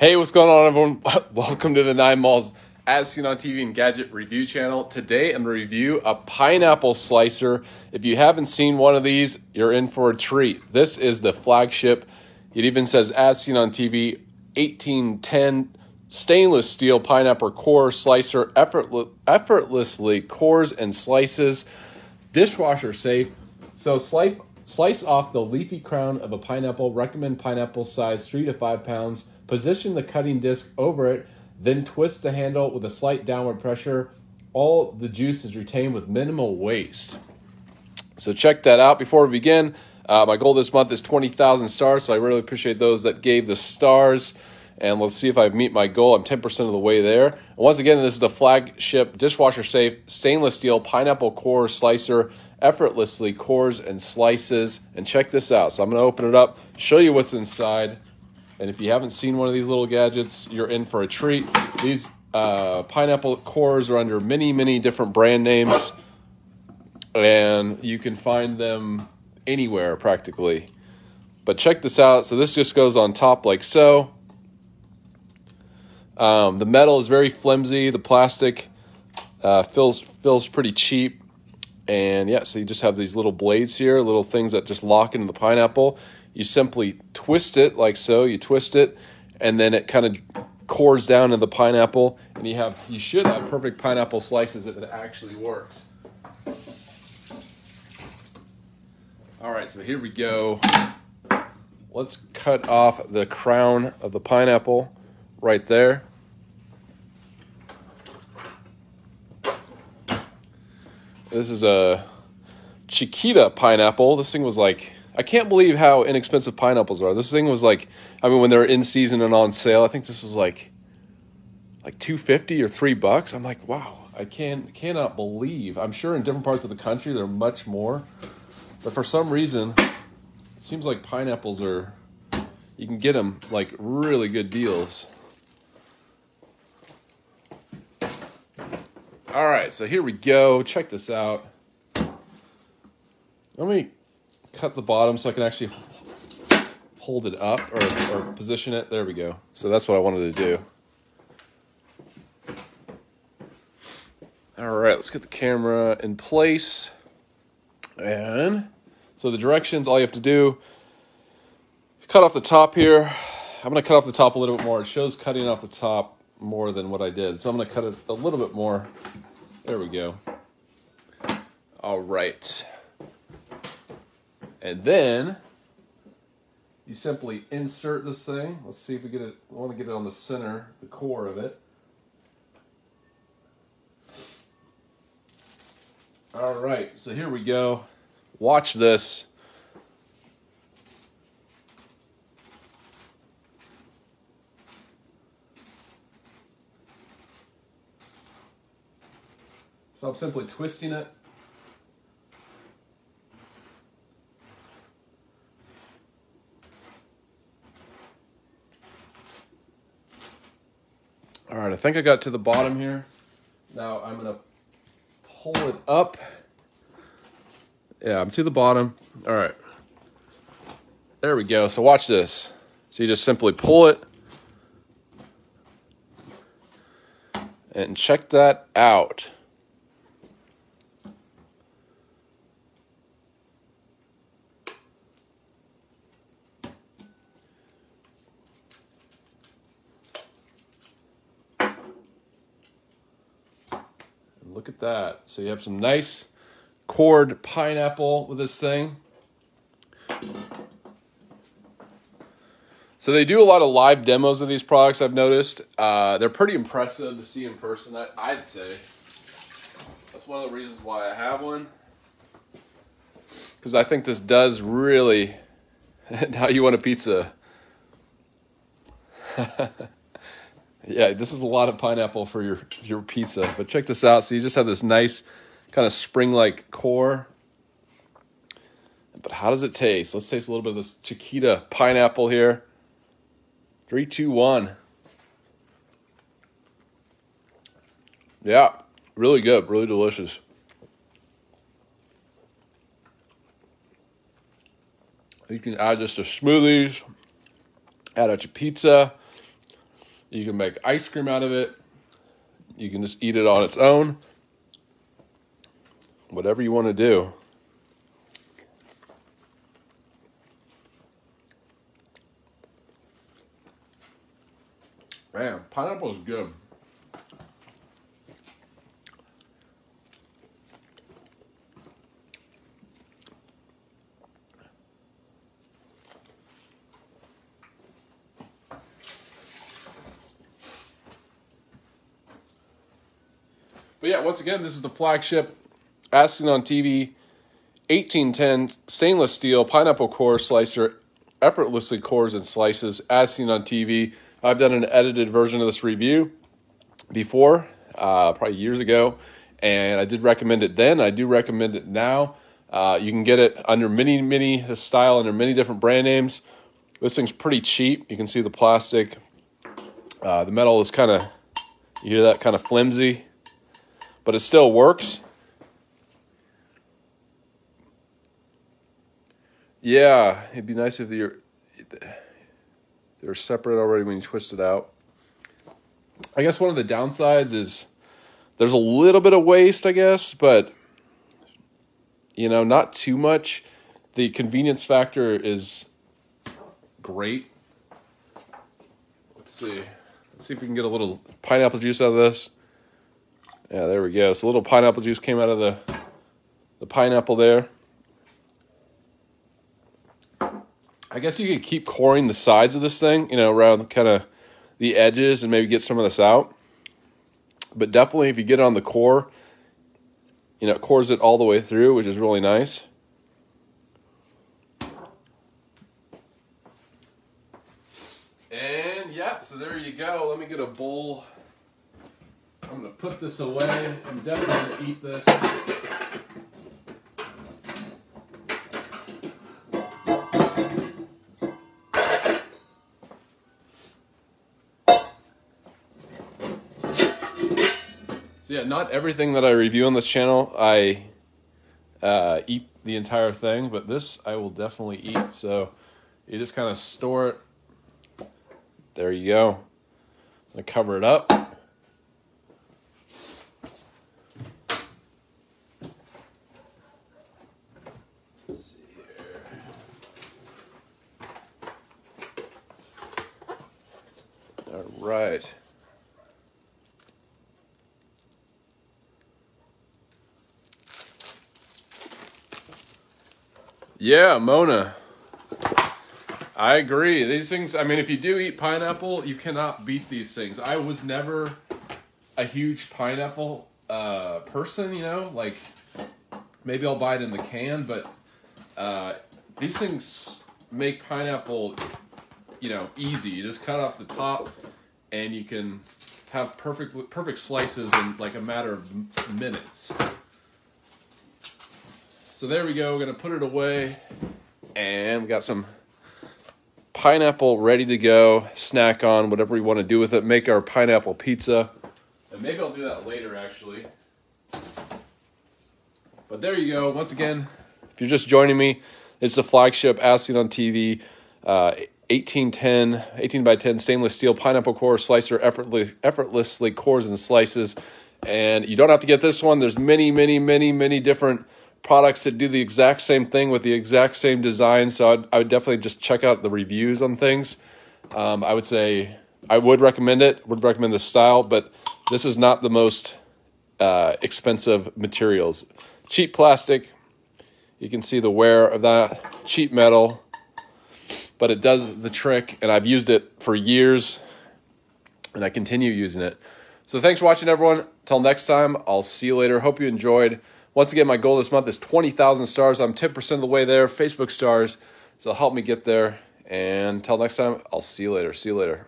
Hey, what's going on, everyone? Welcome to the Nine Malls as seen on TV and gadget review channel. Today, I'm going to review a pineapple slicer. If you haven't seen one of these, you're in for a treat. This is the flagship. It even says as seen on TV, 1810 stainless steel pineapple core slicer, effortlessly cores and slices, dishwasher safe. So slice slice off the leafy crown of a pineapple. Recommend pineapple size three to five pounds Position the cutting disc over it, then twist the handle with a slight downward pressure. All the juice is retained with minimal waste. So check that out. Before we begin, uh, my goal this month is 20,000 stars, so I really appreciate those that gave the stars. And let's see if I meet my goal. I'm 10% of the way there. And once again, this is the flagship dishwasher safe stainless steel pineapple core slicer, effortlessly cores and slices. And check this out. So I'm going to open it up, show you what's inside. And if you haven't seen one of these little gadgets, you're in for a treat. These uh, pineapple cores are under many, many different brand names, and you can find them anywhere practically. But check this out. So this just goes on top like so. Um, the metal is very flimsy. The plastic uh, feels feels pretty cheap, and yeah. So you just have these little blades here, little things that just lock into the pineapple you simply twist it like so. You twist it, and then it kind of cores down into the pineapple, and you have you should have perfect pineapple slices if it actually works. All right, so here we go. Let's cut off the crown of the pineapple right there. This is a Chiquita pineapple. This thing was like I can't believe how inexpensive pineapples are. This thing was like, I mean, when they're in season and on sale, I think this was like, like two fifty or three bucks. I'm like, wow, I can cannot believe. I'm sure in different parts of the country they're much more, but for some reason, it seems like pineapples are. You can get them like really good deals. All right, so here we go. Check this out. Let me cut the bottom so I can actually hold it up or, or position it. There we go. So that's what I wanted to do. All right, let's get the camera in place. And so the directions, all you have to do, cut off the top here. I'm going to cut off the top a little bit more. It shows cutting off the top more than what I did. So I'm going to cut it a little bit more. There we go. All right. And then you simply insert this thing. Let's see if we get it. I want to get it on the center, the core of it. All right, so here we go. Watch this. So I'm simply twisting it think I got to the bottom here. Now I'm gonna pull it up. Yeah, I'm to the bottom. All right. There we go. So watch this. So you just simply pull it and check that out. At that. So you have some nice cored pineapple with this thing. So they do a lot of live demos of these products. I've noticed uh, they're pretty impressive to see in person. I, would say that's one of the reasons why I have one because I think this does really. now you want a pizza. Yeah, this is a lot of pineapple for your your pizza. But check this out. So you just have this nice kind of spring-like core. But how does it taste? Let's taste a little bit of this Chiquita pineapple here. Three, two, one. Yeah, really good, really delicious. You can add this to smoothies, add it to pizza. You can make ice cream out of it. You can just eat it on its own. Whatever you want to do. Man, pineapple is good. But yeah, once again, this is the flagship As Seen on TV 1810 stainless steel pineapple core slicer, effortlessly cores and slices as seen on TV. I've done an edited version of this review before, uh, probably years ago, and I did recommend it then. I do recommend it now. Uh, you can get it under many, many style under many different brand names. This thing's pretty cheap. You can see the plastic. Uh, the metal is kind of, you hear that kind of flimsy but it still works. Yeah, it'd be nice if they're they're separate already when you twist it out. I guess one of the downsides is there's a little bit of waste, I guess, but you know, not too much. The convenience factor is great. Let's see. Let's see if we can get a little pineapple juice out of this. Yeah, there we go. So a little pineapple juice came out of the the pineapple there. I guess you could keep coring the sides of this thing, you know, around kind of the edges and maybe get some of this out. But definitely if you get it on the core, you know, it cores it all the way through, which is really nice. And yeah, so there you go. Let me get a bowl I'm going to put this away. I'm definitely going to eat this. So yeah, not everything that I review on this channel I uh, eat the entire thing, but this I will definitely eat. So you just kind of store it. There you go. I cover it up. All right. Yeah, Mona. I agree. These things, I mean, if you do eat pineapple, you cannot beat these things. I was never a huge pineapple uh, person, you know, like maybe I'll buy it in the can, but uh, these things make pineapple you know, easy. You just cut off the top, and you can have perfect perfect slices in like a matter of minutes. So there we go. We're gonna put it away, and we got some pineapple ready to go. Snack on whatever we want to do with it. Make our pineapple pizza, and maybe I'll do that later actually. But there you go. Once again, if you're just joining me, it's the flagship As Seen on TV. Uh, 1810, 18 by 10 stainless steel pineapple core slicer effortlessly, effortlessly cores and slices. And you don't have to get this one. There's many, many, many, many different products that do the exact same thing with the exact same design. So I'd, I would definitely just check out the reviews on things. Um, I would say I would recommend it, would recommend the style, but this is not the most uh, expensive materials. Cheap plastic, you can see the wear of that. Cheap metal, but it does the trick, and I've used it for years, and I continue using it. So thanks for watching, everyone. Till next time, I'll see you later. Hope you enjoyed. Once again, my goal this month is 20,000 stars. I'm 10% of the way there. Facebook stars, so help me get there. And until next time, I'll see you later. See you later.